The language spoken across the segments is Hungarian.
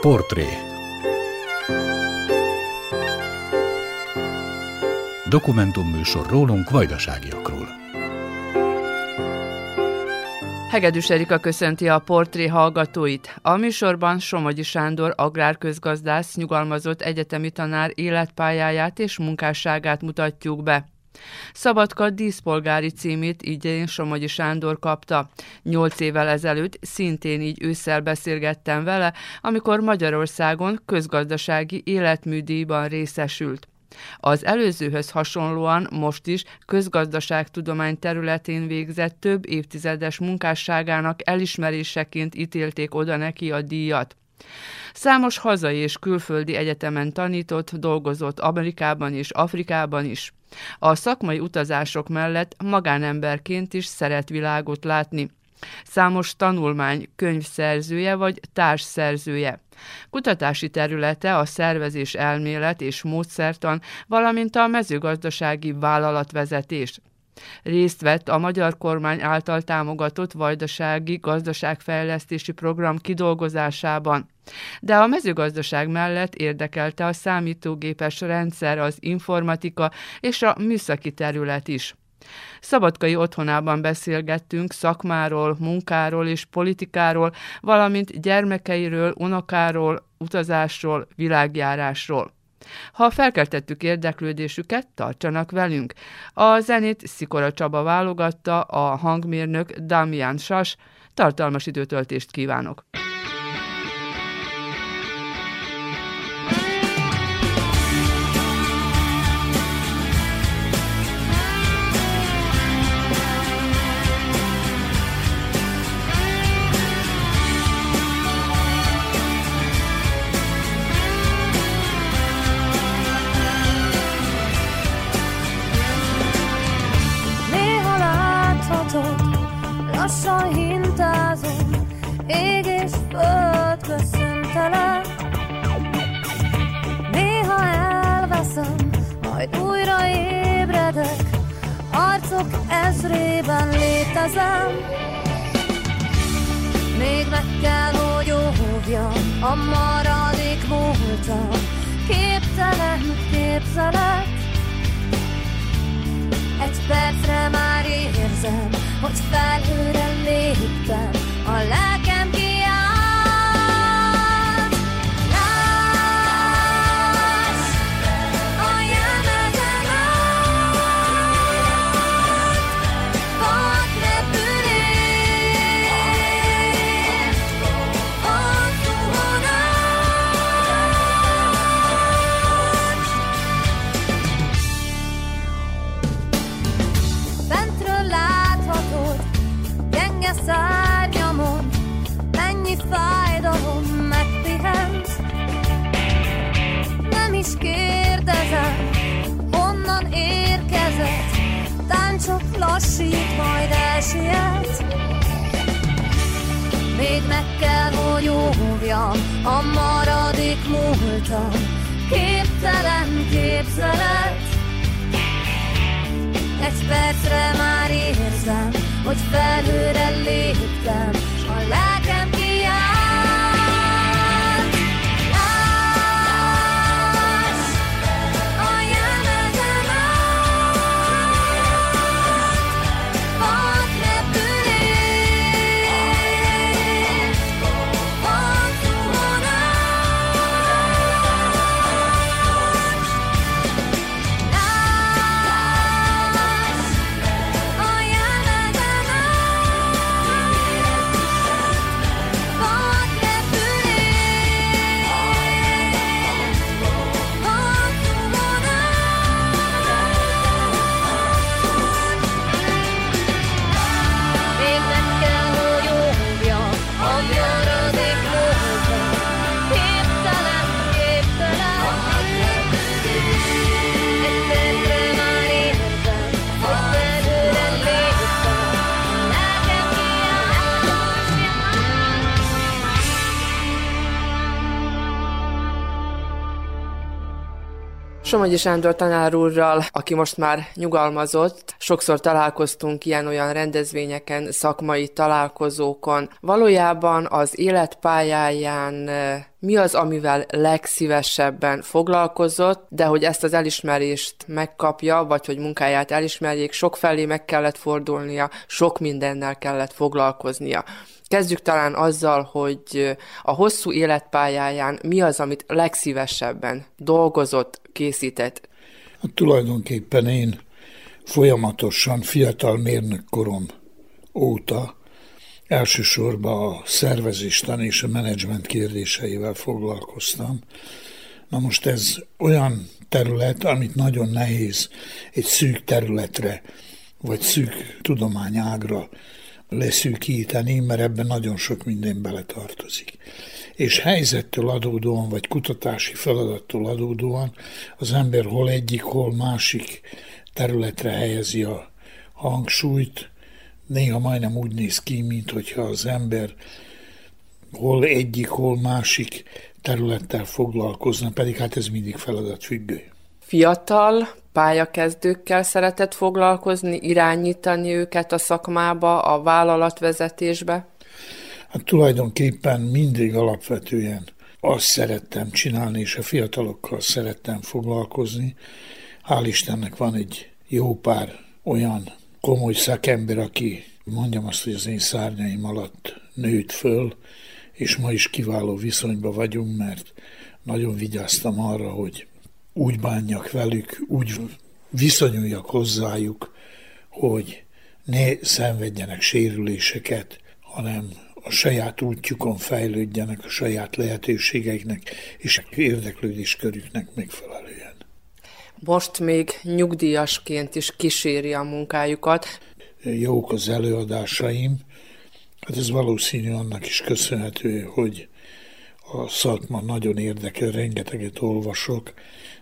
Portré Dokumentumműsor rólunk vajdaságiakról. Hegedűs Erika köszönti a portré hallgatóit. A műsorban Somogyi Sándor agrárközgazdász nyugalmazott egyetemi tanár életpályáját és munkásságát mutatjuk be. Szabadka díszpolgári címét idén Somogyi Sándor kapta. Nyolc évvel ezelőtt szintén így ősszel beszélgettem vele, amikor Magyarországon közgazdasági életműdíjban részesült. Az előzőhöz hasonlóan most is közgazdaságtudomány területén végzett több évtizedes munkásságának elismeréseként ítélték oda neki a díjat. Számos hazai és külföldi egyetemen tanított, dolgozott Amerikában és Afrikában is. A szakmai utazások mellett magánemberként is szeret világot látni. Számos tanulmány könyvszerzője vagy társszerzője. Kutatási területe a szervezés elmélet és módszertan, valamint a mezőgazdasági vállalatvezetés. Részt vett a magyar kormány által támogatott vajdasági gazdaságfejlesztési program kidolgozásában. De a mezőgazdaság mellett érdekelte a számítógépes rendszer, az informatika és a műszaki terület is. Szabadkai otthonában beszélgettünk szakmáról, munkáról és politikáról, valamint gyermekeiről, unokáról, utazásról, világjárásról. Ha felkeltettük érdeklődésüket, tartsanak velünk. A zenét Szikora Csaba válogatta, a hangmérnök Damian Sas, tartalmas időtöltést kívánok! Hogy felőre léptem, Somogyi Sándor tanár úrral, aki most már nyugalmazott, sokszor találkoztunk ilyen-olyan rendezvényeken, szakmai találkozókon. Valójában az életpályáján eh, mi az, amivel legszívesebben foglalkozott, de hogy ezt az elismerést megkapja, vagy hogy munkáját elismerjék, sok felé meg kellett fordulnia, sok mindennel kellett foglalkoznia. Kezdjük talán azzal, hogy a hosszú életpályáján mi az, amit legszívesebben dolgozott, készített. Hát tulajdonképpen én folyamatosan fiatal mérnökkorom óta elsősorban a szervezéstan és a menedzsment kérdéseivel foglalkoztam. Na most ez olyan terület, amit nagyon nehéz egy szűk területre, vagy szűk tudományágra leszűkíteni, mert ebben nagyon sok minden beletartozik. És helyzettől adódóan, vagy kutatási feladattól adódóan az ember hol egyik, hol másik területre helyezi a hangsúlyt, néha majdnem úgy néz ki, mint hogyha az ember hol egyik, hol másik területtel foglalkozna, pedig hát ez mindig feladatfüggő. Fiatal pályakezdőkkel szeretett foglalkozni, irányítani őket a szakmába, a vállalatvezetésbe? Hát tulajdonképpen mindig alapvetően azt szerettem csinálni, és a fiatalokkal szerettem foglalkozni. Hál' Istennek van egy jó pár olyan komoly szakember, aki mondjam azt, hogy az én szárnyaim alatt nőtt föl, és ma is kiváló viszonyban vagyunk, mert nagyon vigyáztam arra, hogy úgy bánjak velük, úgy viszonyuljak hozzájuk, hogy ne szenvedjenek sérüléseket, hanem a saját útjukon fejlődjenek, a saját lehetőségeiknek és érdeklődéskörüknek megfelelően. Most még nyugdíjasként is kíséri a munkájukat. Jók az előadásaim, hát ez valószínű annak is köszönhető, hogy a szakma nagyon érdekel, rengeteget olvasok,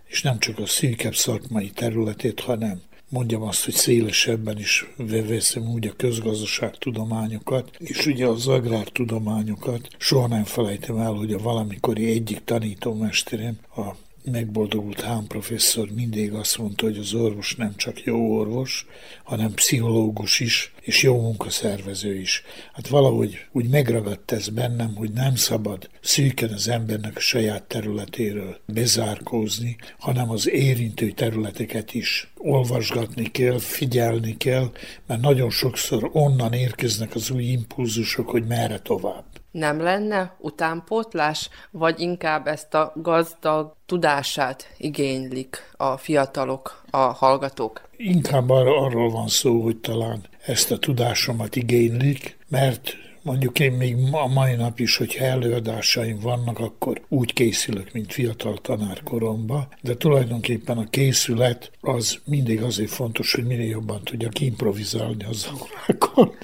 és nem csak a szűkebb szakmai területét, hanem mondjam azt, hogy szélesebben is veszem úgy a közgazdaságtudományokat, és ugye az agrártudományokat. Soha nem felejtem el, hogy a valamikori egyik tanítómesterem, a megboldogult Hán professzor mindig azt mondta, hogy az orvos nem csak jó orvos, hanem pszichológus is, és jó munkaszervező is. Hát valahogy úgy megragadt ez bennem, hogy nem szabad szűken az embernek a saját területéről bezárkózni, hanem az érintő területeket is olvasgatni kell, figyelni kell, mert nagyon sokszor onnan érkeznek az új impulzusok, hogy merre tovább nem lenne utánpótlás, vagy inkább ezt a gazdag tudását igénylik a fiatalok, a hallgatók? Inkább arra, arról van szó, hogy talán ezt a tudásomat igénylik, mert mondjuk én még a mai nap is, hogyha előadásaim vannak, akkor úgy készülök, mint fiatal tanárkoromba, de tulajdonképpen a készület az mindig azért fontos, hogy minél jobban tudjak improvizálni az órákon,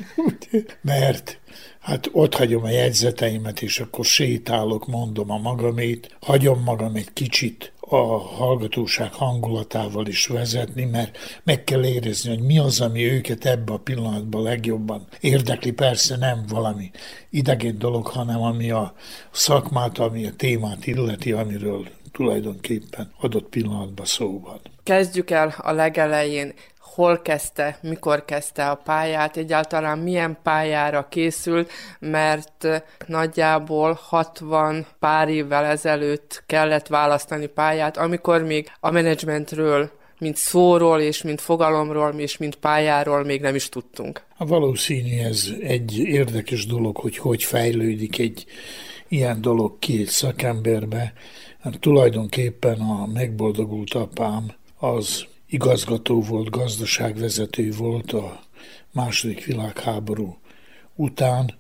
mert Hát ott hagyom a jegyzeteimet, és akkor sétálok, mondom a magamét, hagyom magam egy kicsit a hallgatóság hangulatával is vezetni, mert meg kell érezni, hogy mi az, ami őket ebbe a pillanatban legjobban érdekli. Persze nem valami idegen dolog, hanem ami a szakmát, ami a témát illeti, amiről tulajdonképpen adott pillanatban szó van. Kezdjük el a legelején hol kezdte, mikor kezdte a pályát, egyáltalán milyen pályára készült, mert nagyjából 60 pár évvel ezelőtt kellett választani pályát, amikor még a menedzsmentről mint szóról, és mint fogalomról, és mint pályáról még nem is tudtunk. A valószínű ez egy érdekes dolog, hogy hogy fejlődik egy ilyen dolog ki egy szakemberbe. Hát tulajdonképpen a megboldogult apám az igazgató volt, gazdaságvezető volt a második világháború után,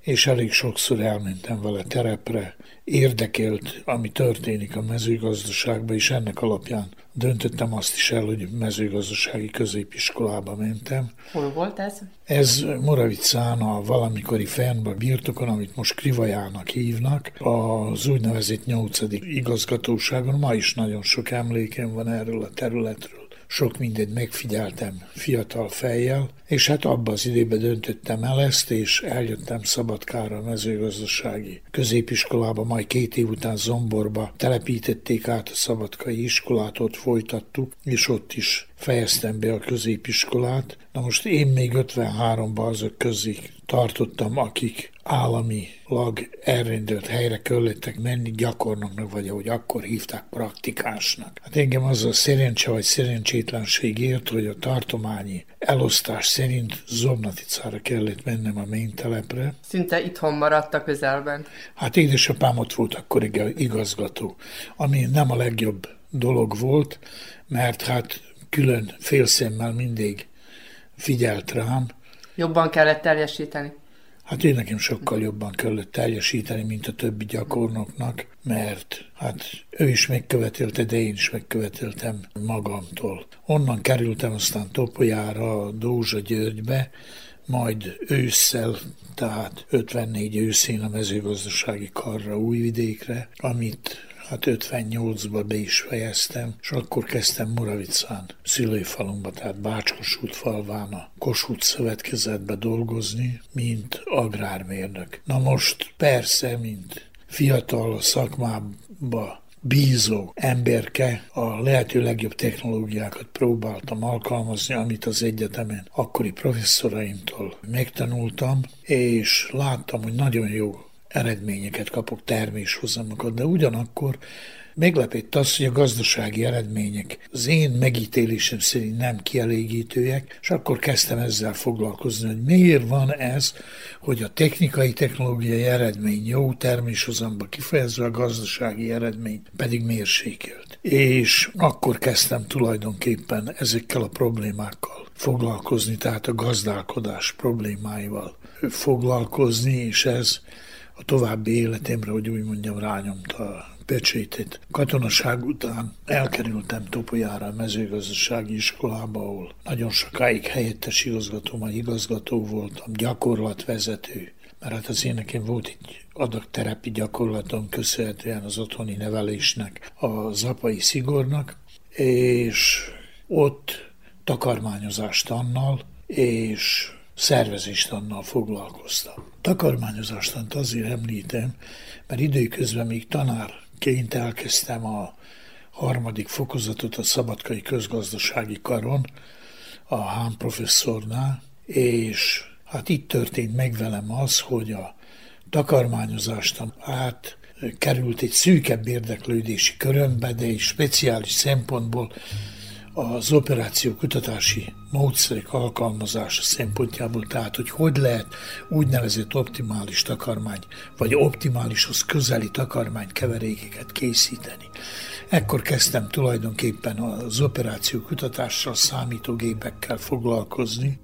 és elég sokszor elmentem vele terepre, érdekelt, ami történik a mezőgazdaságban, és ennek alapján döntöttem azt is el, hogy mezőgazdasági középiskolába mentem. Hol volt ez? Ez Moravicán a valamikori Fernba birtokon, amit most Krivajának hívnak, az úgynevezett nyolcadik igazgatóságon. Ma is nagyon sok emlékem van erről a területről sok mindent megfigyeltem fiatal fejjel, és hát abban az időben döntöttem el ezt, és eljöttem Szabadkára a mezőgazdasági középiskolába, majd két év után Zomborba telepítették át a szabadkai iskolát, ott folytattuk, és ott is fejeztem be a középiskolát. Na most én még 53-ban azok közé tartottam, akik államilag elrendelt helyre kellettek menni gyakornoknak, vagy ahogy akkor hívták praktikásnak. Hát engem az a szerencse vagy szerencsétlenség ért, hogy a tartományi elosztás szerint Zomnaticára kellett mennem a ménytelepre. Szinte itthon maradt a közelben. Hát édesapám ott volt akkor igazgató, ami nem a legjobb dolog volt, mert hát külön félszemmel mindig figyelt rám. Jobban kellett teljesíteni? Hát én nekem sokkal jobban kellett teljesíteni, mint a többi gyakornoknak, mert hát ő is megkövetelte, de én is megköveteltem magamtól. Onnan kerültem aztán Topolyára, Dózsa Györgybe, majd ősszel, tehát 54 őszén a mezőgazdasági karra Újvidékre, amit hát 58-ba be is fejeztem, és akkor kezdtem Moravicán, szülőfalumba, tehát Bácskosút falván a Kossuth szövetkezetbe dolgozni, mint agrármérnök. Na most persze, mint fiatal szakmába bízó emberke a lehető legjobb technológiákat próbáltam alkalmazni, amit az egyetemen akkori professzoraimtól megtanultam, és láttam, hogy nagyon jó eredményeket kapok, terméshozamokat, de ugyanakkor meglepett az, hogy a gazdasági eredmények az én megítélésem szerint nem kielégítőek, és akkor kezdtem ezzel foglalkozni, hogy miért van ez, hogy a technikai, technológiai eredmény jó terméshozamba kifejezve a gazdasági eredmény pedig mérsékelt. És akkor kezdtem tulajdonképpen ezekkel a problémákkal foglalkozni, tehát a gazdálkodás problémáival foglalkozni, és ez a további életemre, hogy úgy mondjam, rányomta a pecsétét. Katonaság után elkerültem Topolyára a mezőgazdasági iskolába, ahol nagyon sokáig helyettes igazgató, majd igazgató voltam, gyakorlatvezető, mert hát az én nekem volt egy adagterepi gyakorlatom köszönhetően az otthoni nevelésnek, a zapai szigornak, és ott takarmányozást annal, és szervezéstannal foglalkoztam. Takarmányozástant azért említem, mert időközben még tanárként elkezdtem a harmadik fokozatot a Szabadkai Közgazdasági Karon, a Hán professzornál, és hát itt történt meg velem az, hogy a takarmányozástan át került egy szűkebb érdeklődési körömbe, de egy speciális szempontból az operáció kutatási módszerek alkalmazása szempontjából, tehát hogy hogy lehet úgynevezett optimális takarmány, vagy optimálishoz közeli takarmány keverékeket készíteni. Ekkor kezdtem tulajdonképpen az operáció kutatással, számítógépekkel foglalkozni,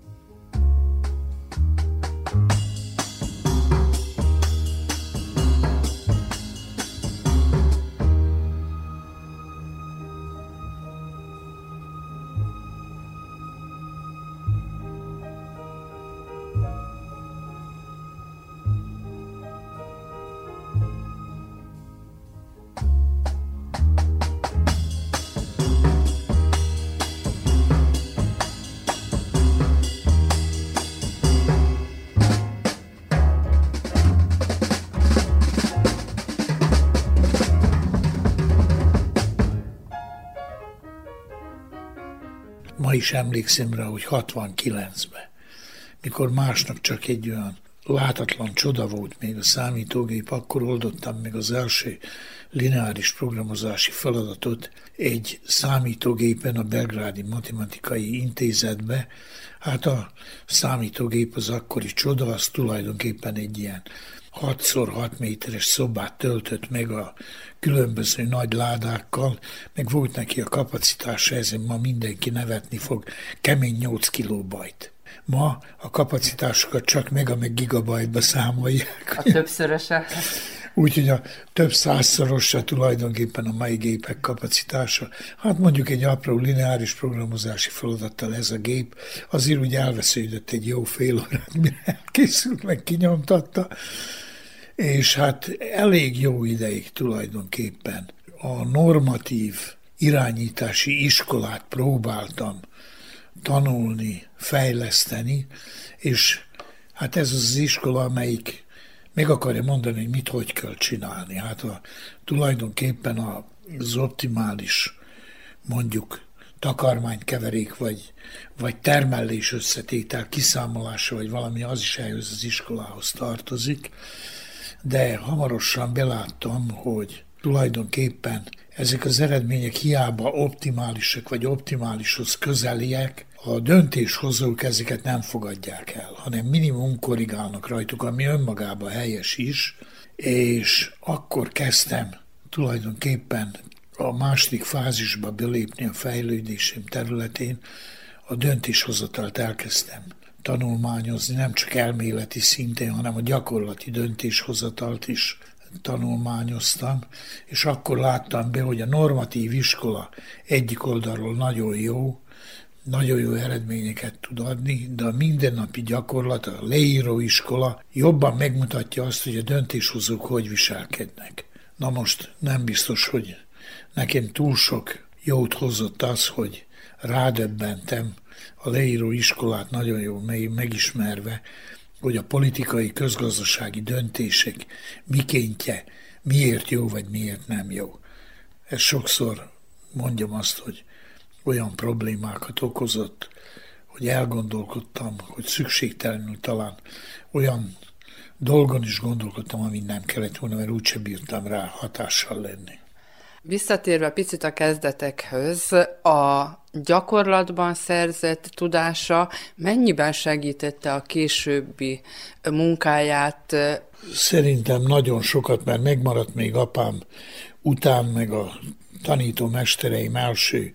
is emlékszem rá, hogy 69-ben, mikor másnak csak egy olyan látatlan csoda volt még a számítógép, akkor oldottam meg az első lineáris programozási feladatot egy számítógépen a Belgrádi Matematikai Intézetbe. Hát a számítógép az akkori csoda, az tulajdonképpen egy ilyen 6x6 méteres szobát töltött meg a különböző nagy ládákkal, meg volt neki a kapacitása, ezen ma mindenki nevetni fog, kemény 8 kilobajt. Ma a kapacitásokat csak meg meg gigabajtba számolják. A többszöröse. Úgyhogy a több százszorosa tulajdonképpen a mai gépek kapacitása. Hát mondjuk egy apró lineáris programozási feladattal ez a gép azért úgy elvesződött egy jó fél órát, mire elkészült, meg kinyomtatta és hát elég jó ideig tulajdonképpen a normatív irányítási iskolát próbáltam tanulni, fejleszteni, és hát ez az iskola, amelyik meg akarja mondani, hogy mit hogy kell csinálni. Hát a, tulajdonképpen az optimális mondjuk takarmánykeverék, vagy, vagy termelés összetétel kiszámolása, vagy valami, az is ehhez az iskolához tartozik. De hamarosan beláttam, hogy tulajdonképpen ezek az eredmények hiába optimálisak, vagy optimálishoz közeliek, a döntéshozók ezeket nem fogadják el, hanem minimum korrigálnak rajtuk, ami önmagában helyes is, és akkor kezdtem tulajdonképpen a második fázisba belépni a fejlődésem területén, a döntéshozatalt elkezdtem tanulmányozni, nem csak elméleti szintén, hanem a gyakorlati döntéshozatalt is tanulmányoztam, és akkor láttam be, hogy a normatív iskola egyik oldalról nagyon jó, nagyon jó eredményeket tud adni, de a mindennapi gyakorlat, a leíró iskola jobban megmutatja azt, hogy a döntéshozók hogy viselkednek. Na most nem biztos, hogy nekem túl sok jót hozott az, hogy rádöbbentem a leíró iskolát nagyon jó megismerve, hogy a politikai, közgazdasági döntések mikéntje, miért jó, vagy miért nem jó. Ez sokszor mondjam azt, hogy olyan problémákat okozott, hogy elgondolkodtam, hogy szükségtelenül talán olyan dolgon is gondolkodtam, amit nem kellett volna, mert úgyse bírtam rá hatással lenni. Visszatérve picit a kezdetekhöz, a gyakorlatban szerzett tudása mennyiben segítette a későbbi munkáját? Szerintem nagyon sokat, mert megmaradt még apám után, meg a tanító mestereim első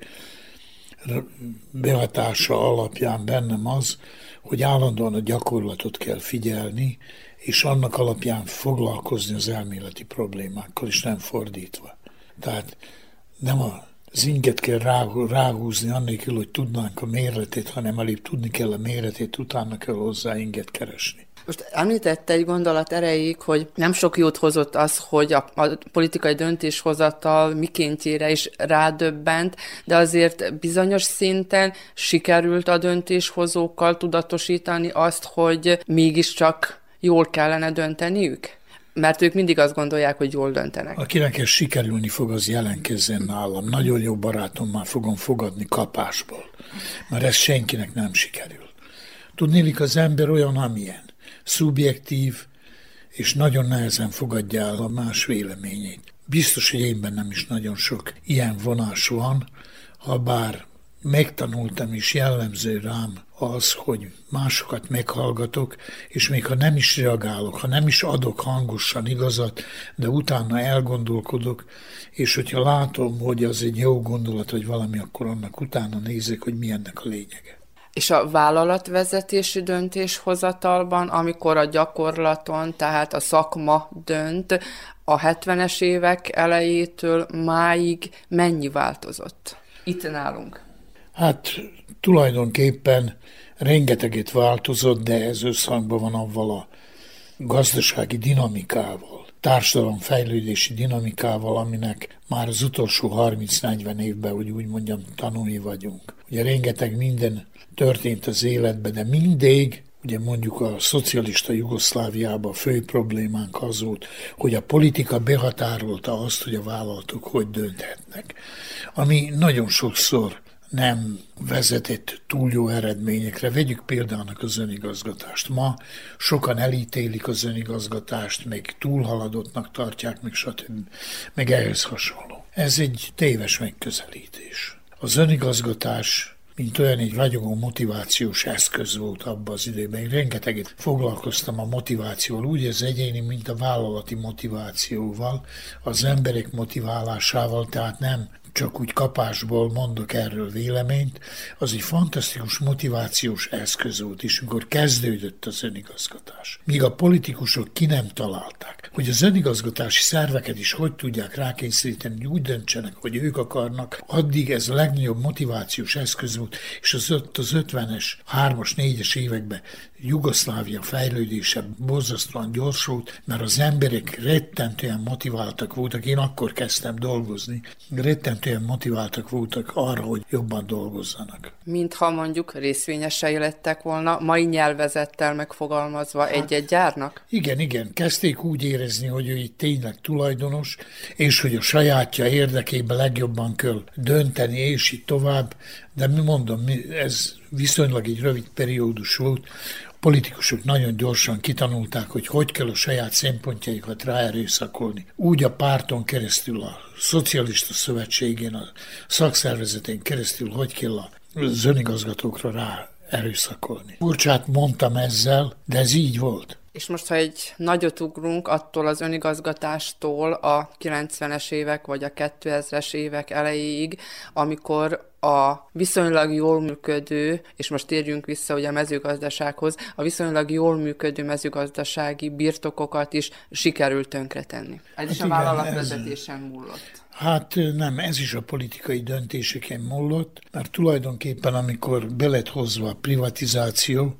behatása alapján bennem az, hogy állandóan a gyakorlatot kell figyelni, és annak alapján foglalkozni az elméleti problémákkal, és nem fordítva. Tehát nem a az inget kell ráhúzni annélkül, hogy tudnánk a méretét, hanem elég tudni kell a méretét, utána kell hozzá inget keresni. Most említette egy gondolat erejéig, hogy nem sok jót hozott az, hogy a, a politikai döntéshozatal mikéntjére is rádöbbent, de azért bizonyos szinten sikerült a döntéshozókkal tudatosítani azt, hogy mégiscsak jól kellene dönteniük? Mert ők mindig azt gondolják, hogy jól döntenek. Akinek ez sikerülni fog, az jelenkezzen nálam. Nagyon jó barátommal fogom fogadni kapásból. Mert ez senkinek nem sikerül. Tudnélik, az ember olyan, amilyen. Szubjektív, és nagyon nehezen fogadja el a más véleményét. Biztos, hogy én bennem is nagyon sok ilyen vonás van, ha bár megtanultam is jellemző rám az, hogy másokat meghallgatok, és még ha nem is reagálok, ha nem is adok hangosan igazat, de utána elgondolkodok, és hogyha látom, hogy az egy jó gondolat, vagy valami, akkor annak utána nézek, hogy mi ennek a lényege. És a vállalatvezetési döntéshozatalban, amikor a gyakorlaton, tehát a szakma dönt, a 70-es évek elejétől máig mennyi változott? Itt nálunk. Hát tulajdonképpen rengeteget változott, de ez összhangban van avval a gazdasági dinamikával, társadalomfejlődési dinamikával, aminek már az utolsó 30-40 évben, hogy úgy mondjam, tanulni vagyunk. Ugye rengeteg minden történt az életben, de mindig Ugye mondjuk a szocialista Jugoszláviában a fő problémánk az volt, hogy a politika behatárolta azt, hogy a vállalatok hogy dönthetnek. Ami nagyon sokszor nem vezetett túl jó eredményekre. Vegyük példának az önigazgatást. Ma sokan elítélik az önigazgatást, még túlhaladottnak tartják, még stb. Meg ehhez hasonló. Ez egy téves megközelítés. Az önigazgatás mint olyan egy ragyogó motivációs eszköz volt abban az időben. Én rengeteget foglalkoztam a motivációval, úgy az egyéni, mint a vállalati motivációval, az emberek motiválásával, tehát nem csak úgy kapásból mondok erről véleményt, az egy fantasztikus motivációs eszköz volt is, amikor kezdődött az önigazgatás. Míg a politikusok ki nem találták, hogy az önigazgatási szerveket is hogy tudják rákényszeríteni, hogy úgy döntsenek, hogy ők akarnak, addig ez a legnagyobb motivációs eszköz volt, és az, öt, az 50-es, 3-as, 4-es években Jugoszlávia fejlődése borzasztóan gyorsult, mert az emberek rettentően motiváltak voltak. Én akkor kezdtem dolgozni. Rettentően ilyen motiváltak voltak arra, hogy jobban dolgozzanak. Mintha mondjuk részvényesei lettek volna, mai nyelvezettel megfogalmazva hát, egy-egy gyárnak? Igen, igen. Kezdték úgy érezni, hogy ő itt tényleg tulajdonos, és hogy a sajátja érdekében legjobban kell dönteni, és így tovább. De mi mondom, ez viszonylag egy rövid periódus volt, politikusok nagyon gyorsan kitanulták, hogy hogy kell a saját szempontjaikat ráerőszakolni. Úgy a párton keresztül, a Szocialista Szövetségén, a szakszervezetén keresztül, hogy kell a önigazgatókra rá erőszakolni. Furcsát mondtam ezzel, de ez így volt. És most, ha egy nagyot ugrunk attól az önigazgatástól a 90-es évek vagy a 2000-es évek elejéig, amikor a viszonylag jól működő, és most térjünk vissza ugye a mezőgazdasághoz, a viszonylag jól működő mezőgazdasági birtokokat is sikerült tönkretenni. Ez hát is igen, a vállalatvezetésen múlott. Hát nem, ez is a politikai döntéseken múlott, mert tulajdonképpen amikor be hozva a privatizáció,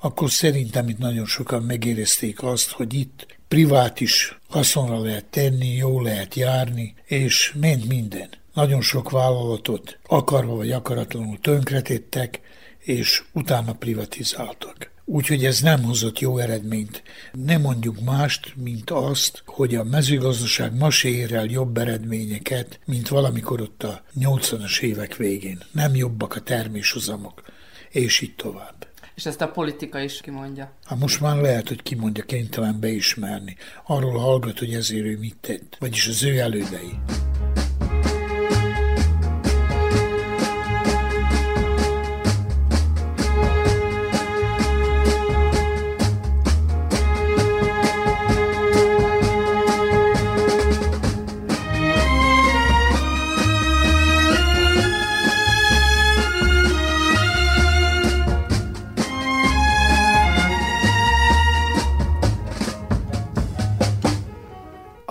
akkor szerintem itt nagyon sokan megérezték azt, hogy itt privát is haszonra lehet tenni, jó lehet járni, és ment minden. Nagyon sok vállalatot akarva vagy akaratlanul tönkretettek, és utána privatizáltak. Úgyhogy ez nem hozott jó eredményt. Nem mondjuk mást, mint azt, hogy a mezőgazdaság ma se ér el jobb eredményeket, mint valamikor ott a 80-as évek végén. Nem jobbak a terméshozamok, és így tovább. És ezt a politika is kimondja. Hát most már lehet, hogy kimondja kénytelen beismerni. Arról hallgat, hogy ezért ő mit tett, vagyis az ő elődei.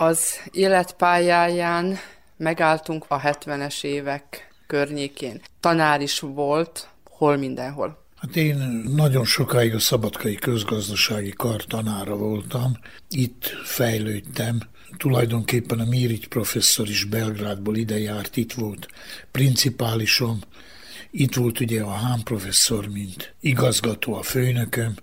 Az életpályáján megálltunk a 70-es évek környékén. Tanár is volt, hol mindenhol. Hát én nagyon sokáig a Szabadkai Közgazdasági Kar tanára voltam, itt fejlődtem, tulajdonképpen a Mirigy professzor is Belgrádból ide járt, itt volt principálisom, itt volt ugye a Hán professzor, mint igazgató, a főnököm,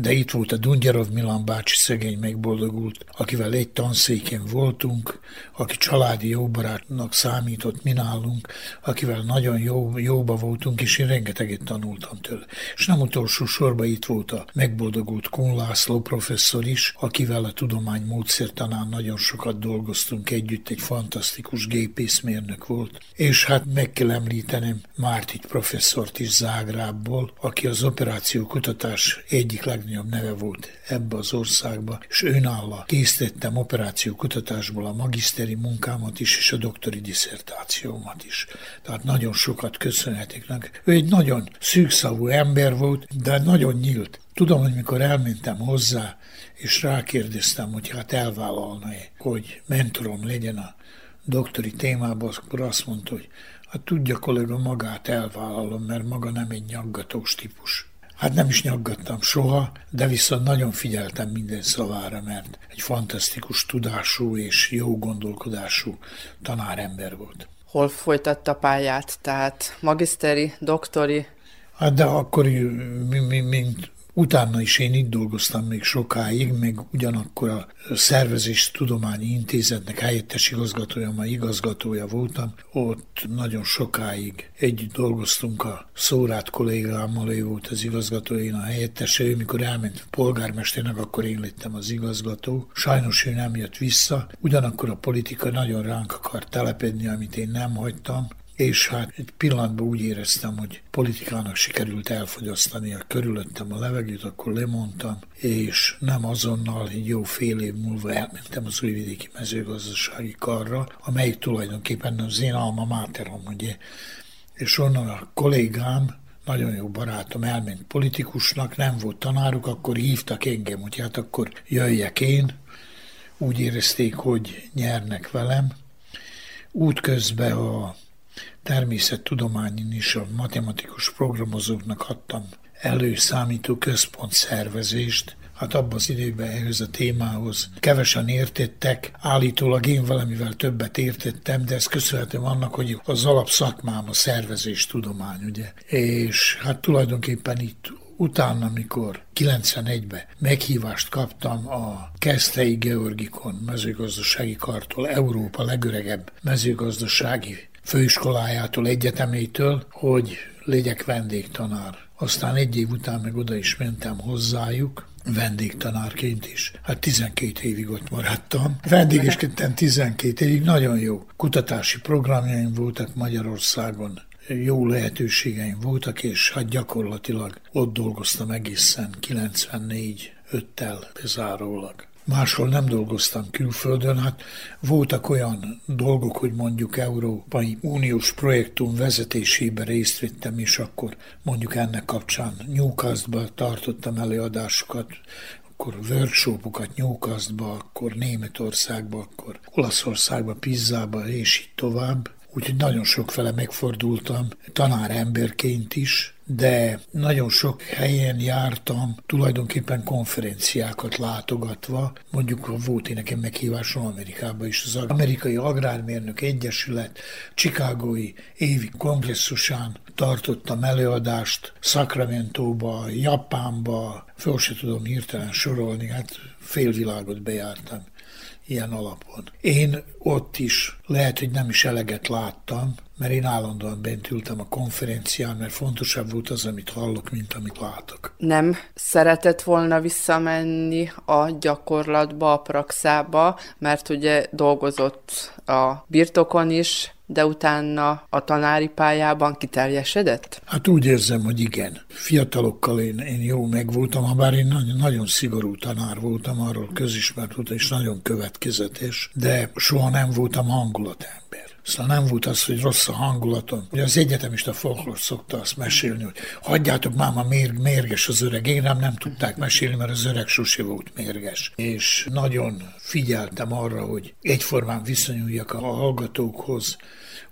de itt volt a Dungyarov Milan bácsi szegény megboldogult, akivel egy tanszéken voltunk, aki családi jóbarátnak számított mi nálunk, akivel nagyon jó, jóba voltunk, és én rengeteget tanultam tőle. És nem utolsó sorban itt volt a megboldogult Kun László professzor is, akivel a tudomány módszertanán nagyon sokat dolgoztunk együtt, egy fantasztikus gépészmérnök volt. És hát meg kell említenem Mártit professzort is Zágrábból, aki az operáció kutatás egyik legnagyobb neve volt ebbe az országba, és önállal készítettem operáció kutatásból a magiszteri munkámat is, és a doktori diszertációmat is. Tehát nagyon sokat köszönhetek neki. Ő egy nagyon szűkszavú ember volt, de nagyon nyílt. Tudom, hogy mikor elmentem hozzá, és rákérdeztem, hogy hát elvállalna-e, hogy mentorom legyen a doktori témában, akkor azt mondta, hogy Hát tudja kollega, magát elvállalom, mert maga nem egy nyaggatós típus. Hát nem is nyaggattam soha, de viszont nagyon figyeltem minden szavára, mert egy fantasztikus tudású és jó gondolkodású tanárember volt. Hol folytatta pályát? Tehát magiszteri, doktori? Hát de akkor, mint Utána is én itt dolgoztam még sokáig, meg ugyanakkor a Szervezés Tudományi Intézetnek helyettes igazgatója, ma igazgatója voltam. Ott nagyon sokáig együtt dolgoztunk a Szórát kollégámmal, ő volt az igazgató, én a helyettese, ő mikor elment polgármesternek, akkor én lettem az igazgató. Sajnos ő nem jött vissza, ugyanakkor a politika nagyon ránk akart telepedni, amit én nem hagytam, és hát egy pillanatban úgy éreztem, hogy politikának sikerült elfogyasztani a körülöttem a levegőt, akkor lemondtam, és nem azonnal, egy jó fél év múlva elmentem az újvidéki mezőgazdasági karra, amely tulajdonképpen az én alma máterom, ugye. És onnan a kollégám, nagyon jó barátom elment politikusnak, nem volt tanáruk, akkor hívtak engem, hogy hát akkor jöjjek én. Úgy érezték, hogy nyernek velem. Útközben a természettudományin is a matematikus programozóknak adtam elő számító központ szervezést, hát abban az időben ehhez a témához kevesen értettek, állítólag én valamivel többet értettem, de ezt köszönhetem annak, hogy az alapszakmám a szervezés tudomány, ugye. És hát tulajdonképpen itt utána, amikor 91-ben meghívást kaptam a Keszthelyi Georgikon mezőgazdasági kartól, Európa legöregebb mezőgazdasági főiskolájától, egyetemétől, hogy legyek vendégtanár. Aztán egy év után meg oda is mentem hozzájuk, vendégtanárként is. Hát 12 évig ott maradtam. Vendégeskedtem 12 évig, nagyon jó. Kutatási programjaim voltak Magyarországon, jó lehetőségeim voltak, és hát gyakorlatilag ott dolgoztam egészen 94 öttel bezárólag. Máshol nem dolgoztam külföldön, hát voltak olyan dolgok, hogy mondjuk Európai Uniós projektum vezetésében részt vettem, és akkor mondjuk ennek kapcsán Newcastle-ba tartottam előadásokat, akkor workshopokat Newcastle-ba, akkor Németországba, akkor Olaszországba, Pizzába, és így tovább. Úgyhogy nagyon sok fele megfordultam, tanáremberként is, de nagyon sok helyen jártam, tulajdonképpen konferenciákat látogatva, mondjuk volt én nekem meghívásom Amerikába is, az Amerikai Agrármérnök Egyesület Chicagói évi kongresszusán tartottam előadást Sacramento-ba, Japánba, föl se tudom hirtelen sorolni, hát félvilágot bejártam ilyen alapon. Én ott is lehet, hogy nem is eleget láttam, mert én állandóan bent ültem a konferencián, mert fontosabb volt az, amit hallok, mint amit látok. Nem szeretett volna visszamenni a gyakorlatba, a praxába, mert ugye dolgozott a birtokon is, de utána a tanári pályában kiteljesedett? Hát úgy érzem, hogy igen. Fiatalokkal én, én jó megvoltam, ha bár én nagyon, nagyon szigorú tanár voltam, arról közismert volt, és nagyon következetes, de soha nem voltam hangulatember. Szóval nem volt az, hogy rossz a hangulatom. Ugye az egyetemista folklor szokta azt mesélni, hogy hagyjátok már, ma mér, mérges az öreg. Én nem, nem tudták mesélni, mert az öreg sose volt mérges. És nagyon figyeltem arra, hogy egyformán viszonyuljak a hallgatókhoz,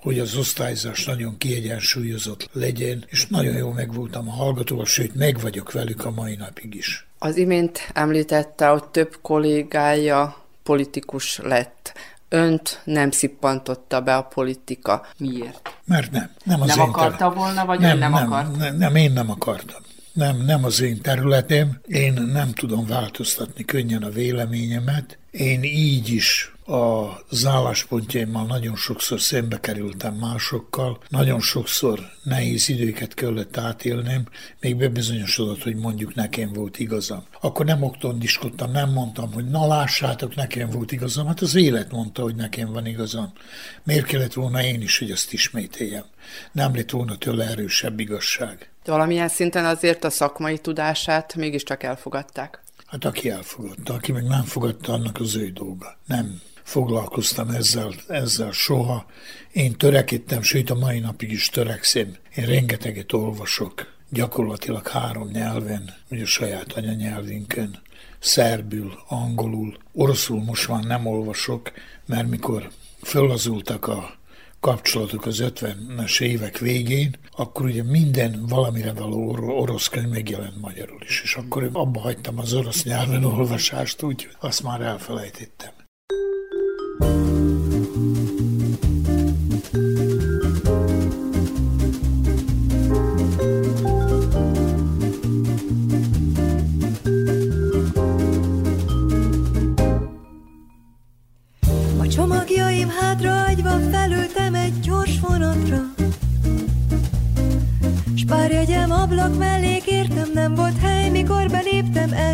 hogy az osztályzás nagyon kiegyensúlyozott legyen, és nagyon jól megvoltam a hallgatóval, sőt, meg vagyok velük a mai napig is. Az imént említette, hogy több kollégája politikus lett. Önt nem szippantotta be a politika. Miért? Mert nem. Nem, az nem én akarta terület. volna, vagy nem, nem, nem akart? Nem, nem, én nem akartam. Nem, nem az én területem. Én nem tudom változtatni könnyen a véleményemet. Én így is az álláspontjaimmal nagyon sokszor szembe kerültem másokkal, nagyon sokszor nehéz időket kellett átélnem, még bebizonyosodott, hogy mondjuk nekem volt igazam. Akkor nem oktondiskodtam, nem mondtam, hogy na lássátok, nekem volt igazam, hát az élet mondta, hogy nekem van igazam. Miért kellett volna én is, hogy azt ismételjem? Nem lett volna tőle erősebb igazság. Valamilyen szinten azért a szakmai tudását mégiscsak elfogadták. Hát aki elfogadta, aki meg nem fogadta, annak az ő dolga. Nem foglalkoztam ezzel, ezzel soha. Én törekedtem, sőt a mai napig is törekszem. Én rengeteget olvasok, gyakorlatilag három nyelven, ugye a saját anyanyelvünkön, szerbül, angolul, oroszul most már nem olvasok, mert mikor fölazultak a kapcsolatok az 50-es évek végén, akkor ugye minden valamire való orosz könyv megjelent magyarul is, és akkor abba hagytam az orosz nyelven olvasást, úgy azt már elfelejtettem.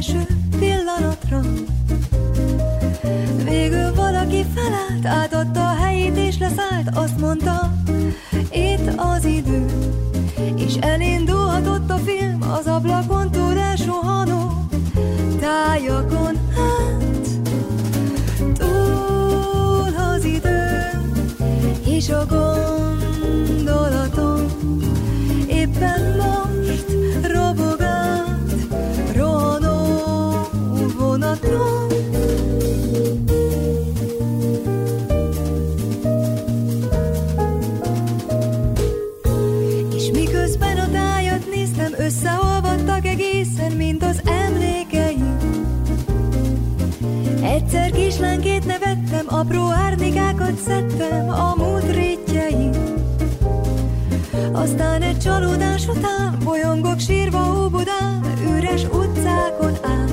Első pillanatra Végül valaki felállt, átadta a helyét és leszállt, azt mondta, itt az idő. És elindulhatott a film az ablakon túl elsuhanó tájakon hát. Túl az idő, és a gondolatom apró árnikákat szedtem a múlt rétjein. Aztán egy csalódás után bolyongok sírva Óbudán, üres utcákon át.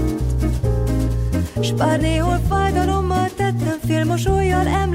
S bár néhol fájdalommal tettem, félmosolyjal emlegettem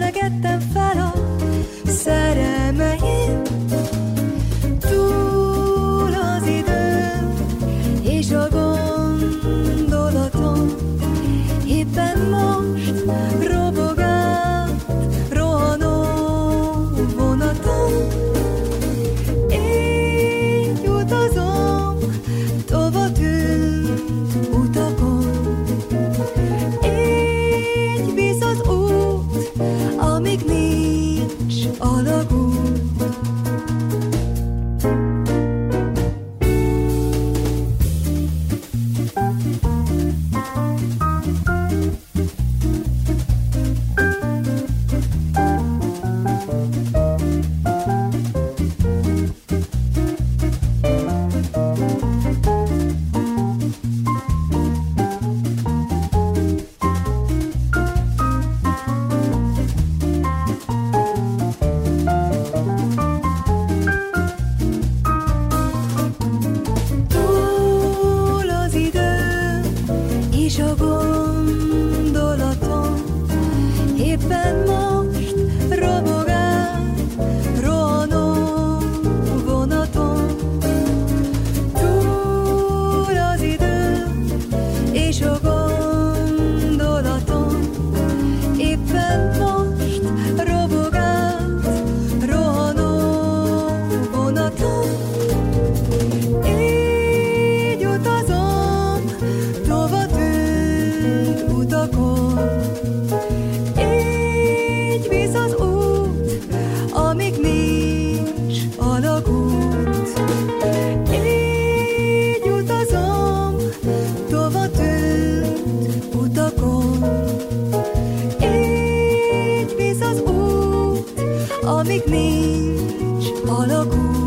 alagút.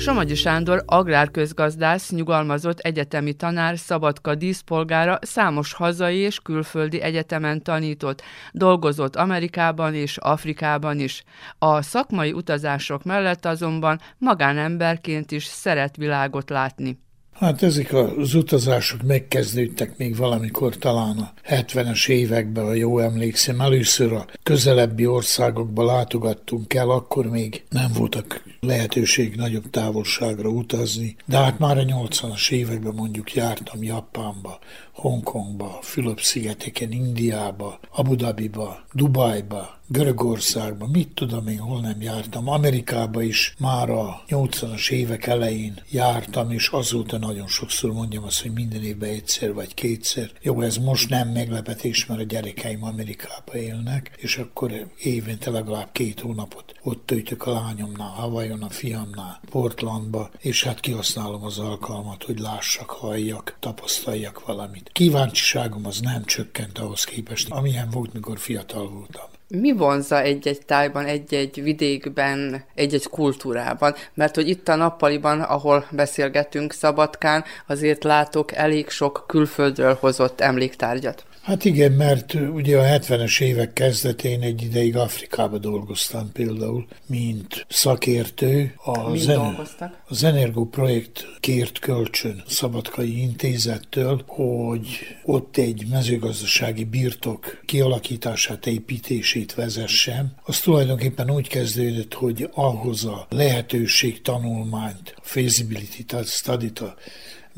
Somogyi Sándor agrárközgazdász, nyugalmazott egyetemi tanár, Szabadka díszpolgára számos hazai és külföldi egyetemen tanított, dolgozott Amerikában és Afrikában is. A szakmai utazások mellett azonban magánemberként is szeret világot látni. Hát ezek az utazások megkezdődtek még valamikor talán a 70-es években, ha jó emlékszem. Először a közelebbi országokba látogattunk el, akkor még nem voltak lehetőség nagyobb távolságra utazni, de hát már a 80-as években mondjuk jártam Japánba, Hongkongba, Fülöp-szigeteken, Indiába, Abu Dhabiba, Dubajba, Görögországba, mit tudom én, hol nem jártam. Amerikába is már a 80-as évek elején jártam, és azóta nagyon sokszor mondjam azt, hogy minden évben egyszer vagy kétszer. Jó, ez most nem meglepetés, mert a gyerekeim Amerikába élnek, és akkor évente legalább két hónapot ott töltök a lányomnál, Havajon, a fiamnál, Portlandba, és hát kihasználom az alkalmat, hogy lássak, halljak, tapasztaljak valamit. Kíváncsiságom az nem csökkent ahhoz képest, amilyen volt, mikor fiatal voltam. Mi vonza egy-egy tájban, egy-egy vidékben, egy-egy kultúrában? Mert hogy itt a nappaliban, ahol beszélgetünk Szabadkán, azért látok elég sok külföldről hozott emléktárgyat. Hát igen, mert ugye a 70-es évek kezdetén egy ideig Afrikába dolgoztam például, mint szakértő. Az, dolgoztak? az Energo projekt kért kölcsön Szabadkai Intézettől, hogy ott egy mezőgazdasági birtok kialakítását, építését vezessem. Az tulajdonképpen úgy kezdődött, hogy ahhoz a lehetőség tanulmányt, a feasibility study-t, a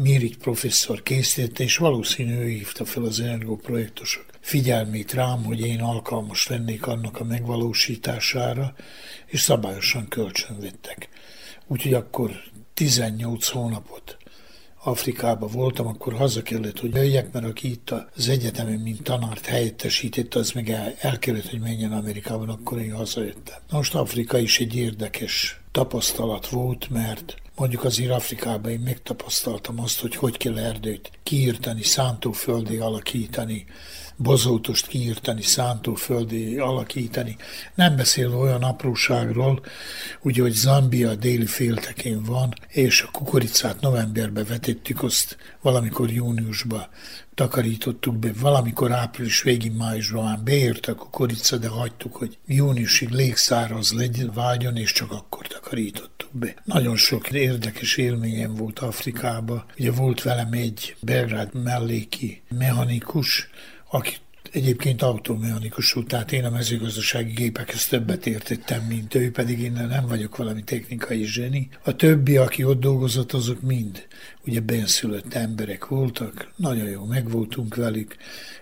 Mirik professzor készítette, és valószínű ő hívta fel az energioprojektosok figyelmét rám, hogy én alkalmas lennék annak a megvalósítására, és szabályosan kölcsönvettek. Úgyhogy akkor 18 hónapot Afrikába voltam, akkor haza kellett, hogy jöjjek, mert aki itt az egyetemen, mint tanárt helyettesített, az meg el, el kellett, hogy menjen Amerikában, akkor én hazajöttem. Most Afrika is egy érdekes tapasztalat volt, mert Mondjuk azért Afrikában én megtapasztaltam azt, hogy hogy kell erdőt kiírtani, szántóföldé alakítani, bozótost kiírtani, szántóföldi alakítani. Nem beszélve olyan apróságról, ugye, hogy Zambia déli féltekén van, és a kukoricát novemberbe vetettük, azt valamikor júniusban takarítottuk be, valamikor április végén, májusban beért a kukorica, de hagytuk, hogy júniusig légszáraz legyen, váljon, és csak akkor takarítottuk be. Nagyon sok érdekes élményem volt Afrikába. Ugye volt velem egy Belgrád melléki mechanikus, aki egyébként automechanikus út, tehát én a mezőgazdasági gépekhez többet értettem, mint ő, pedig én nem vagyok valami technikai zseni. A többi, aki ott dolgozott, azok mind ugye benszülött emberek voltak, nagyon jó megvoltunk velük,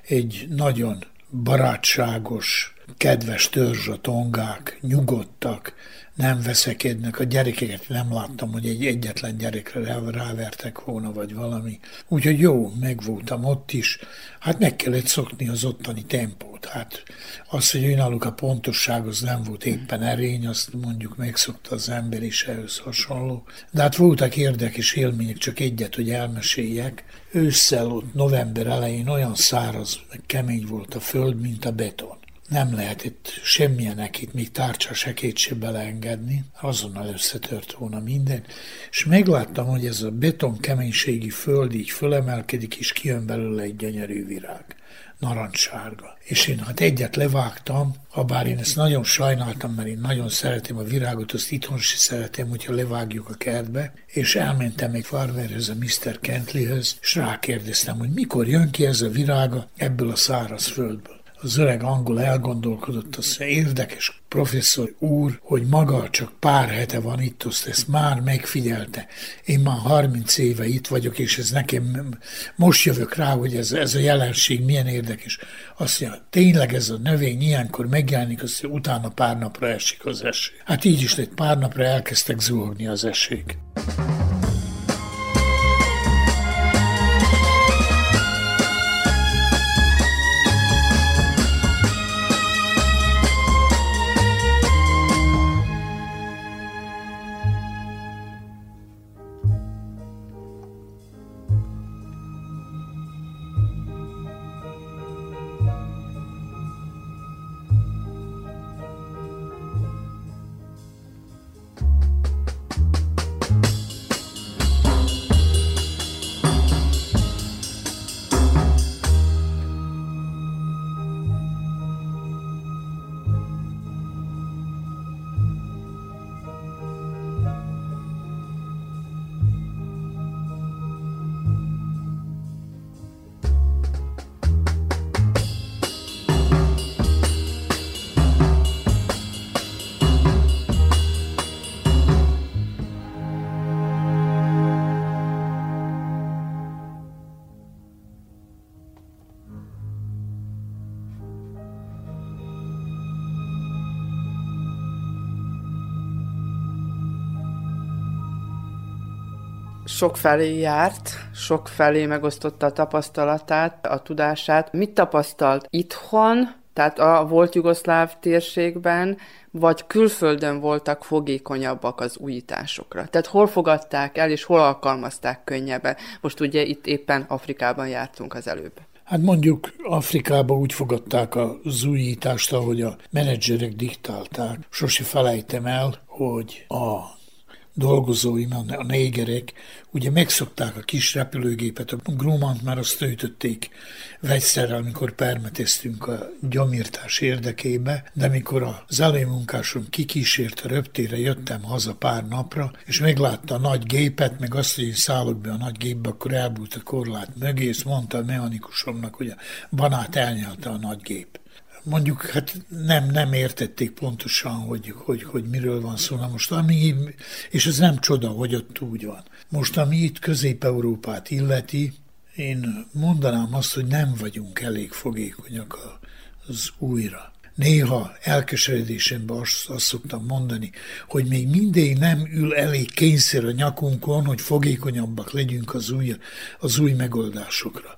egy nagyon barátságos, kedves törzs a tongák, nyugodtak, nem veszekednek. A gyerekeket nem láttam, hogy egy egyetlen gyerekre rávertek volna, vagy valami. Úgyhogy jó, megvoltam ott is. Hát meg kellett szokni az ottani tempót. Hát az, hogy önállók a pontosság, az nem volt éppen erény, azt mondjuk megszokta az ember is ehhez hasonló. De hát voltak érdekes élmények, csak egyet, hogy elmeséljek. Ősszel ott november elején olyan száraz, kemény volt a föld, mint a beton nem lehetett semmilyenek itt még tárcsa se beleengedni, azonnal összetört volna minden, és megláttam, hogy ez a beton keménységi föld így fölemelkedik, és kijön belőle egy gyönyörű virág, narancssárga. És én hát egyet levágtam, ha bár én ezt nagyon sajnáltam, mert én nagyon szeretem a virágot, azt itthon is szeretem, hogyha levágjuk a kertbe, és elmentem egy farmerhez, a Mr. Kentleyhöz, és rákérdeztem, hogy mikor jön ki ez a virága ebből a száraz földből az öreg angol elgondolkodott, az érdekes professzor úr, hogy maga csak pár hete van itt, azt ezt már megfigyelte. Én már 30 éve itt vagyok, és ez nekem most jövök rá, hogy ez, ez a jelenség milyen érdekes. Azt mondja, tényleg ez a növény ilyenkor megjelenik, azt mondja, utána pár napra esik az eső. Hát így is lett, pár napra elkezdtek zuhogni az esők. Sok felé járt, sok felé megosztotta a tapasztalatát, a tudását. Mit tapasztalt itthon, tehát a volt jugoszláv térségben, vagy külföldön voltak fogékonyabbak az újításokra? Tehát hol fogadták el, és hol alkalmazták könnyebben? Most ugye itt éppen Afrikában jártunk az előbb. Hát mondjuk Afrikában úgy fogadták az újítást, ahogy a menedzserek diktálták. Sose felejtem el, hogy a dolgozóim, a négerek, ugye megszokták a kis repülőgépet, a Grumant már azt töltötték vegyszerrel, amikor permeteztünk a gyomírtás érdekébe, de mikor az előmunkásom kikísért a röptére, jöttem haza pár napra, és meglátta a nagy gépet, meg azt, hogy én szállok be a nagy gépbe, akkor elbújt a korlát mögé, és mondta a mechanikusomnak, hogy a banát elnyelte a nagy gép mondjuk hát nem, nem értették pontosan, hogy, hogy, hogy miről van szó. Na most ami, és ez nem csoda, hogy ott úgy van. Most ami itt Közép-Európát illeti, én mondanám azt, hogy nem vagyunk elég fogékonyak az újra. Néha elkeseredésemben azt, azt szoktam mondani, hogy még mindig nem ül elég kényszer a nyakunkon, hogy fogékonyabbak legyünk az új, az új megoldásokra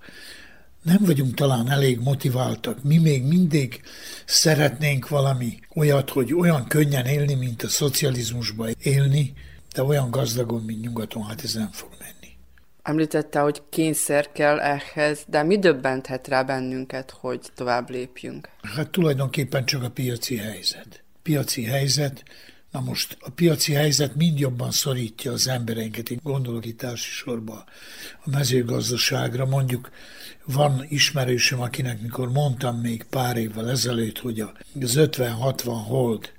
nem vagyunk talán elég motiváltak. Mi még mindig szeretnénk valami olyat, hogy olyan könnyen élni, mint a szocializmusban élni, de olyan gazdagon, mint nyugaton, hát ez nem fog menni. Említette, hogy kényszer kell ehhez, de mi döbbenthet rá bennünket, hogy tovább lépjünk? Hát tulajdonképpen csak a piaci helyzet. Piaci helyzet, na most a piaci helyzet mind jobban szorítja az embereinket, én gondolok itt elsősorban a mezőgazdaságra. Mondjuk van ismerősöm, akinek mikor mondtam még pár évvel ezelőtt, hogy az 50-60 hold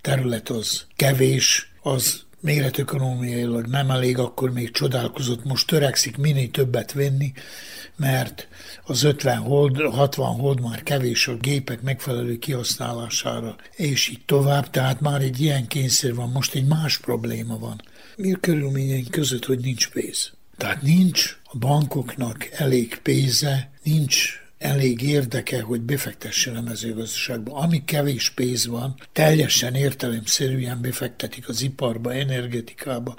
terület az kevés, az méretökonomiailag nem elég, akkor még csodálkozott, most törekszik minél többet venni, mert az 50 hold, 60 hold már kevés a gépek megfelelő kihasználására, és így tovább, tehát már egy ilyen kényszer van, most egy más probléma van. Mi a körülményeink között, hogy nincs pénz? Tehát nincs a bankoknak elég pénze, nincs elég érdeke, hogy befektessen a mezőgazdaságba. Ami kevés pénz van, teljesen értelemszerűen befektetik az iparba, energetikába.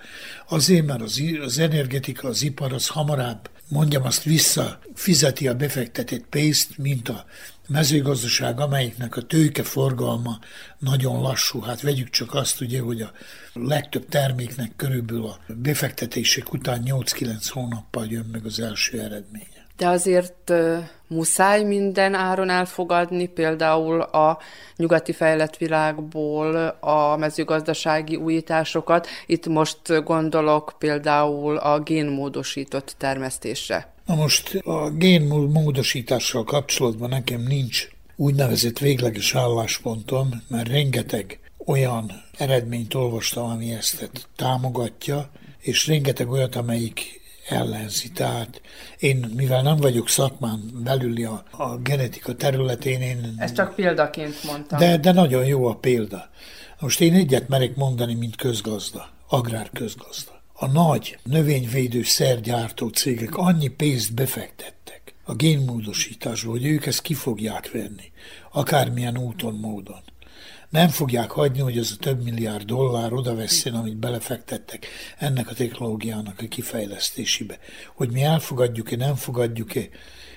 Azért, mert az, az energetika, az ipar az hamarabb, mondjam azt vissza, fizeti a befektetett pénzt, mint a mezőgazdaság, amelyiknek a tőke forgalma nagyon lassú. Hát vegyük csak azt, ugye, hogy a legtöbb terméknek körülbelül a befektetések után 8-9 hónappal jön meg az első eredménye. De azért muszáj minden áron elfogadni, például a nyugati fejlett világból a mezőgazdasági újításokat. Itt most gondolok például a génmódosított termesztésre. Na most a génmódosítással kapcsolatban nekem nincs úgynevezett végleges álláspontom, mert rengeteg olyan eredményt olvastam, ami ezt támogatja, és rengeteg olyat, amelyik ellenzi. Tehát én, mivel nem vagyok szakmán belüli a, a genetika területén, én... Ez csak példaként mondtam. De, de nagyon jó a példa. Most én egyet merek mondani, mint közgazda, agrárközgazda. A nagy növényvédő szergyártó cégek annyi pénzt befektettek a génmódosításba, hogy ők ezt ki fogják venni, akármilyen úton, módon nem fogják hagyni, hogy ez a több milliárd dollár oda veszén, amit belefektettek ennek a technológiának a kifejlesztésébe. Hogy mi elfogadjuk-e, nem fogadjuk-e,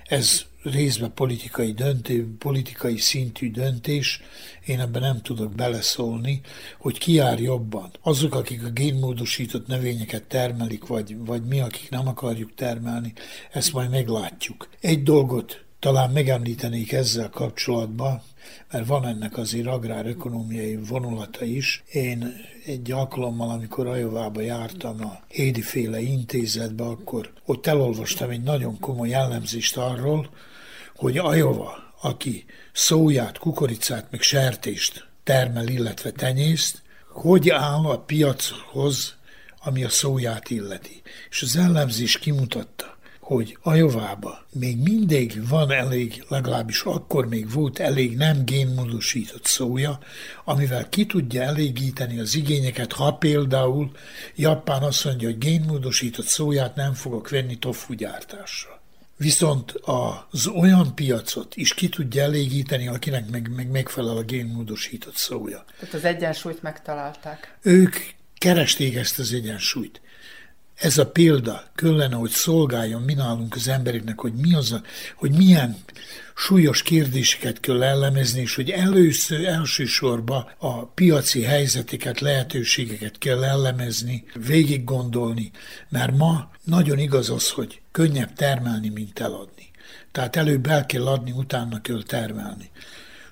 ez részben politikai döntő, politikai szintű döntés, én ebben nem tudok beleszólni, hogy ki jár jobban. Azok, akik a génmódosított növényeket termelik, vagy, vagy mi, akik nem akarjuk termelni, ezt majd meglátjuk. Egy dolgot talán megemlítenék ezzel kapcsolatban, mert van ennek azért agrárökonomiai vonulata is. Én egy alkalommal, amikor Ajovába jártam a Hédi féle intézetbe, akkor ott elolvastam egy nagyon komoly jellemzést arról, hogy Ajova, aki szóját, kukoricát, meg sertést termel, illetve tenyészt, hogy áll a piachoz, ami a szóját illeti. És az ellenzés kimutatta, hogy Ajovába még mindig van elég, legalábbis akkor még volt elég nem génmódosított szója, amivel ki tudja elégíteni az igényeket, ha például Japán azt mondja, hogy génmódosított szóját nem fogok venni tofu gyártásra. Viszont az olyan piacot is ki tudja elégíteni, akinek meg, meg megfelel a génmódosított szója. Tehát az egyensúlyt megtalálták. Ők keresték ezt az egyensúlyt. Ez a példa kellene, hogy szolgáljon mi nálunk az embereknek, hogy mi az a, hogy milyen súlyos kérdéseket kell ellemezni, és hogy először, elsősorban a piaci helyzeteket, lehetőségeket kell ellemezni, végig gondolni, mert ma nagyon igaz az, hogy könnyebb termelni, mint eladni. Tehát előbb el kell adni, utána kell termelni.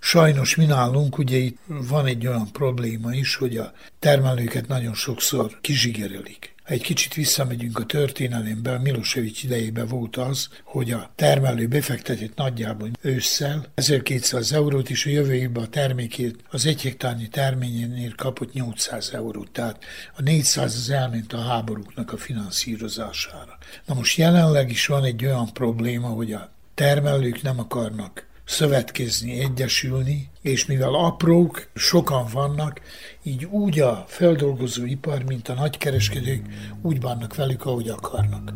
Sajnos mi nálunk ugye itt van egy olyan probléma is, hogy a termelőket nagyon sokszor kizsigerelik. Ha egy kicsit visszamegyünk a történelembe, Milosevic idejében volt az, hogy a termelő befektetett nagyjából ősszel 1200 eurót, és a jövő évben a termékét az egy hektárnyi terményénél kapott 800 eurót. Tehát a 400 az elment a háborúknak a finanszírozására. Na most jelenleg is van egy olyan probléma, hogy a termelők nem akarnak szövetkezni, egyesülni, és mivel aprók, sokan vannak, így úgy a feldolgozóipar, mint a nagykereskedők úgy bánnak velük, ahogy akarnak.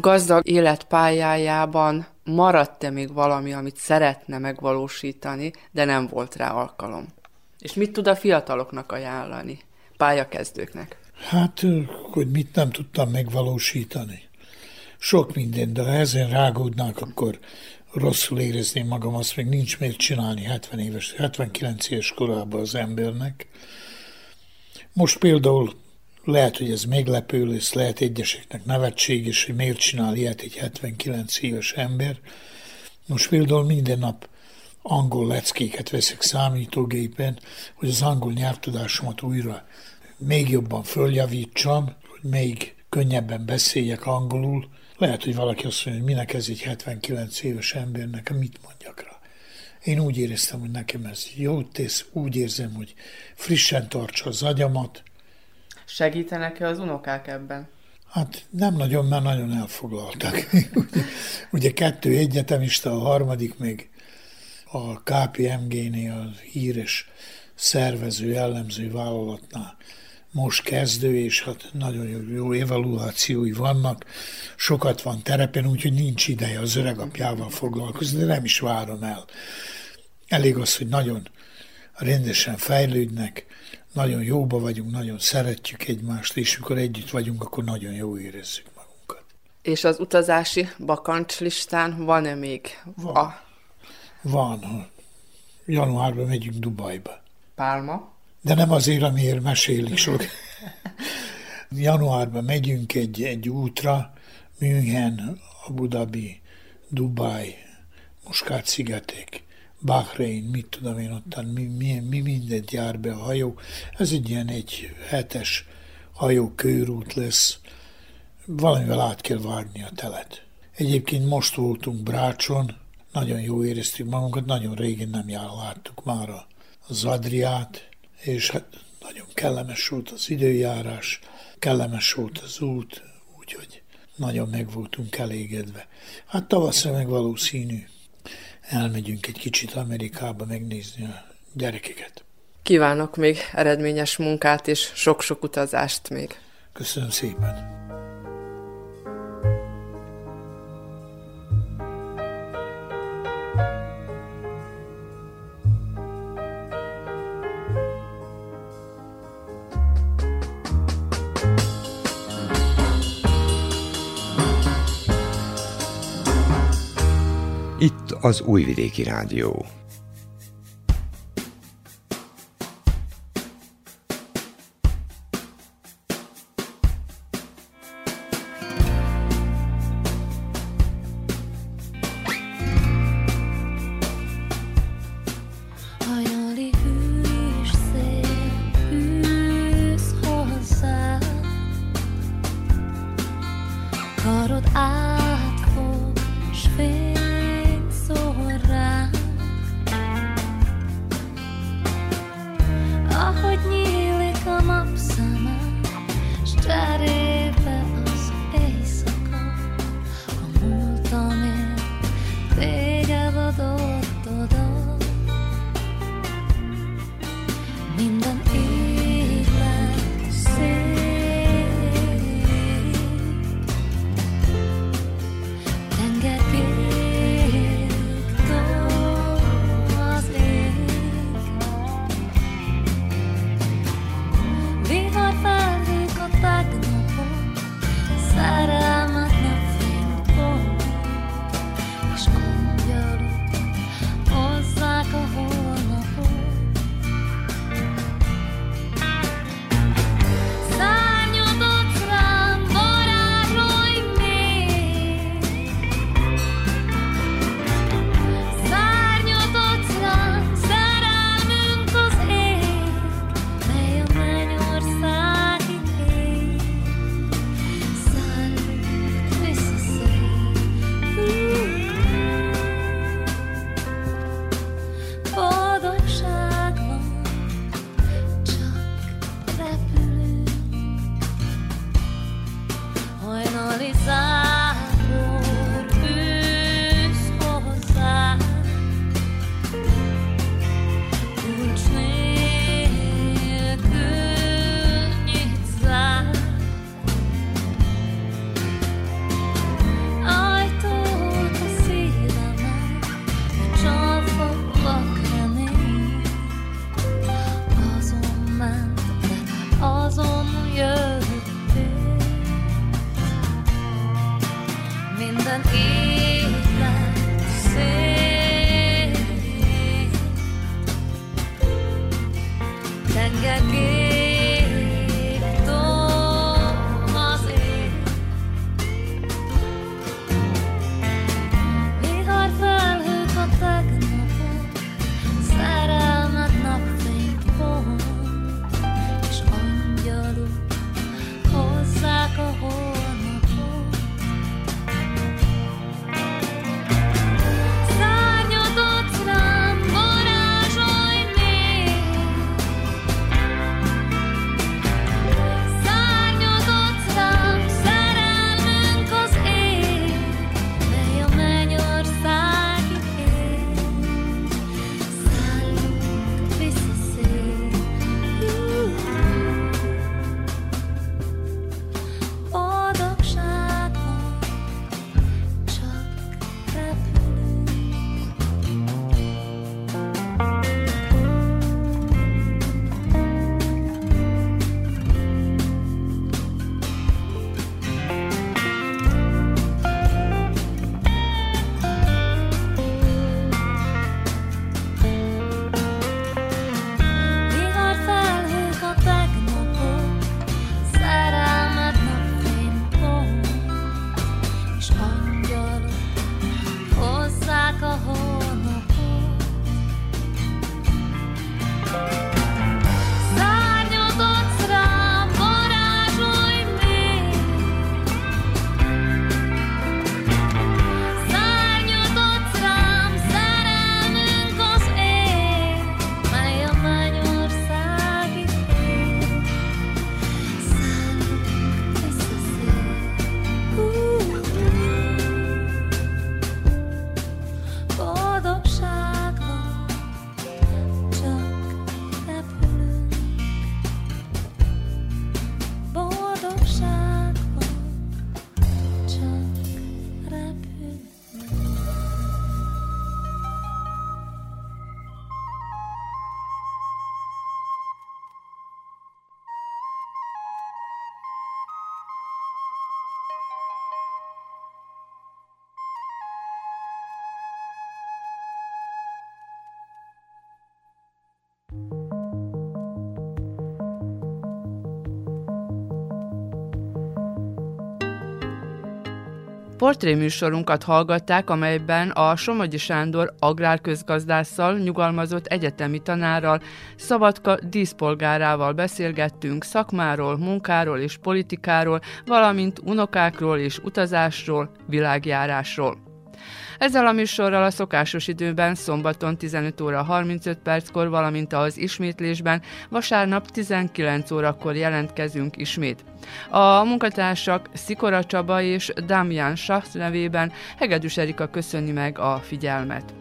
Gazdag életpályájában maradt-e még valami, amit szeretne megvalósítani, de nem volt rá alkalom? És mit tud a fiataloknak ajánlani, pályakezdőknek? Hát, hogy mit nem tudtam megvalósítani. Sok minden, de ha ezen rágódnák, akkor rosszul érezném magam, azt még nincs miért csinálni 70 éves, 79 éves korában az embernek. Most például lehet, hogy ez meglepő lesz, lehet egyeseknek nevetséges, hogy miért csinál ilyet egy 79 éves ember. Most például minden nap angol leckéket veszek számítógépen, hogy az angol nyelvtudásomat újra még jobban följavítsam, hogy még könnyebben beszéljek angolul. Lehet, hogy valaki azt mondja, hogy minek ez egy 79 éves embernek, mit mondjak rá. Én úgy éreztem, hogy nekem ez jót tesz, úgy érzem, hogy frissen tartsa az agyamat, Segítenek-e az unokák ebben? Hát nem nagyon, mert nagyon elfoglaltak. Ugye kettő egyetemista, a harmadik még a KPMG-nél, a híres szervező, jellemző vállalatnál most kezdő, és hát nagyon jó, jó evaluációi vannak, sokat van terepen, úgyhogy nincs ideje az öregapjával foglalkozni, de nem is várom el. Elég az, hogy nagyon rendesen fejlődnek, nagyon jóba vagyunk, nagyon szeretjük egymást, és amikor együtt vagyunk, akkor nagyon jó érezzük magunkat. És az utazási bakancslistán van-e még? Van. A... Van. Januárban megyünk Dubajba. Pálma? De nem azért, amiért mesélik sok. Januárban megyünk egy, egy útra, München, Abu Dhabi, Dubai, Muskát-szigetek, Bahrein, mit tudom én ottan, mi, mi, mi mindent jár be a hajó. Ez egy ilyen egy hetes hajó körút lesz. Valamivel át kell várni a telet. Egyébként most voltunk Brácson, nagyon jó éreztük magunkat, nagyon régen nem jár, láttuk már az Adriát, és hát nagyon kellemes volt az időjárás, kellemes volt az út, úgyhogy nagyon meg voltunk elégedve. Hát tavasszal meg valószínű, elmegyünk egy kicsit Amerikába megnézni a gyerekeket. Kívánok még eredményes munkát és sok-sok utazást még. Köszönöm szépen! Itt az Újvidéki Rádió. Portréműsorunkat hallgatták, amelyben a Somogyi Sándor agrárközgazdásszal, nyugalmazott egyetemi tanárral, Szabadka díszpolgárával beszélgettünk szakmáról, munkáról és politikáról, valamint unokákról és utazásról, világjárásról. Ezzel a műsorral a szokásos időben szombaton 15 óra 35 perckor, valamint az ismétlésben vasárnap 19 órakor jelentkezünk ismét. A munkatársak Szikora Csaba és Damian Schacht nevében Hegedűs Erika köszöni meg a figyelmet.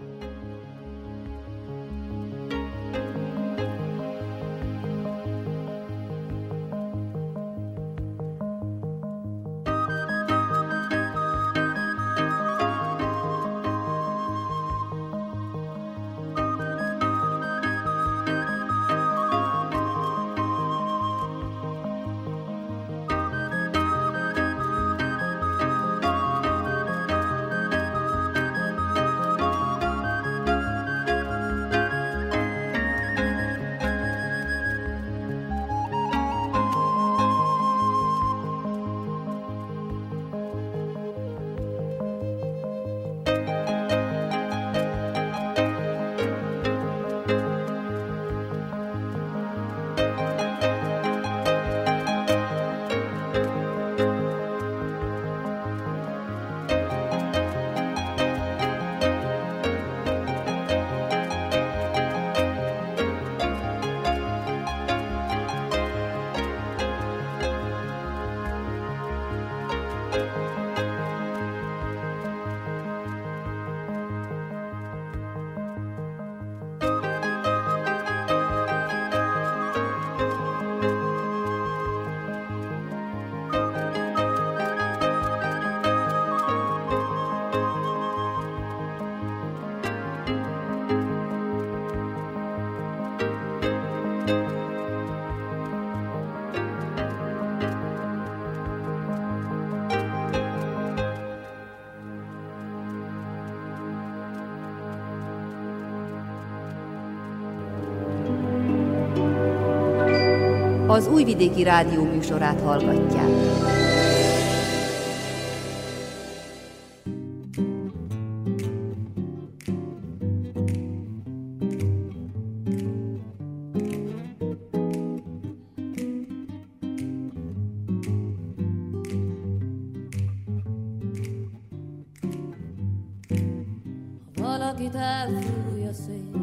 Az Újvidéki Rádió műsorát hallgatják. Valakit elfúj a szél,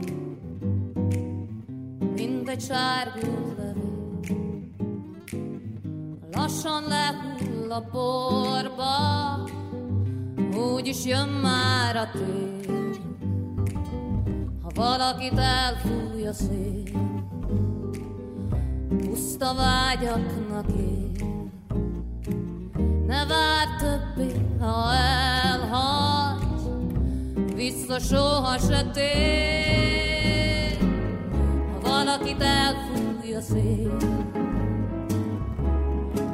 mint egy sárgult lassan lehull a porba, úgyis jön már a tél. Ha valakit elfúj a szél, puszta vágyaknak él. Ne vár többé, ha elhagy, vissza soha se tér. Ha valakit elfúj a szél,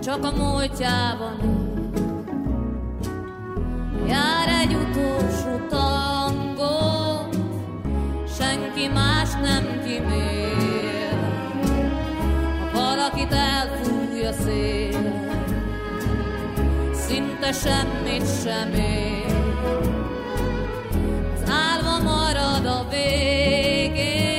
csak a múltjában Jár egy utolsó tangot, senki más nem kimér. Ha valakit elfúj a szél, szinte semmit sem ér. Az álva marad a vég,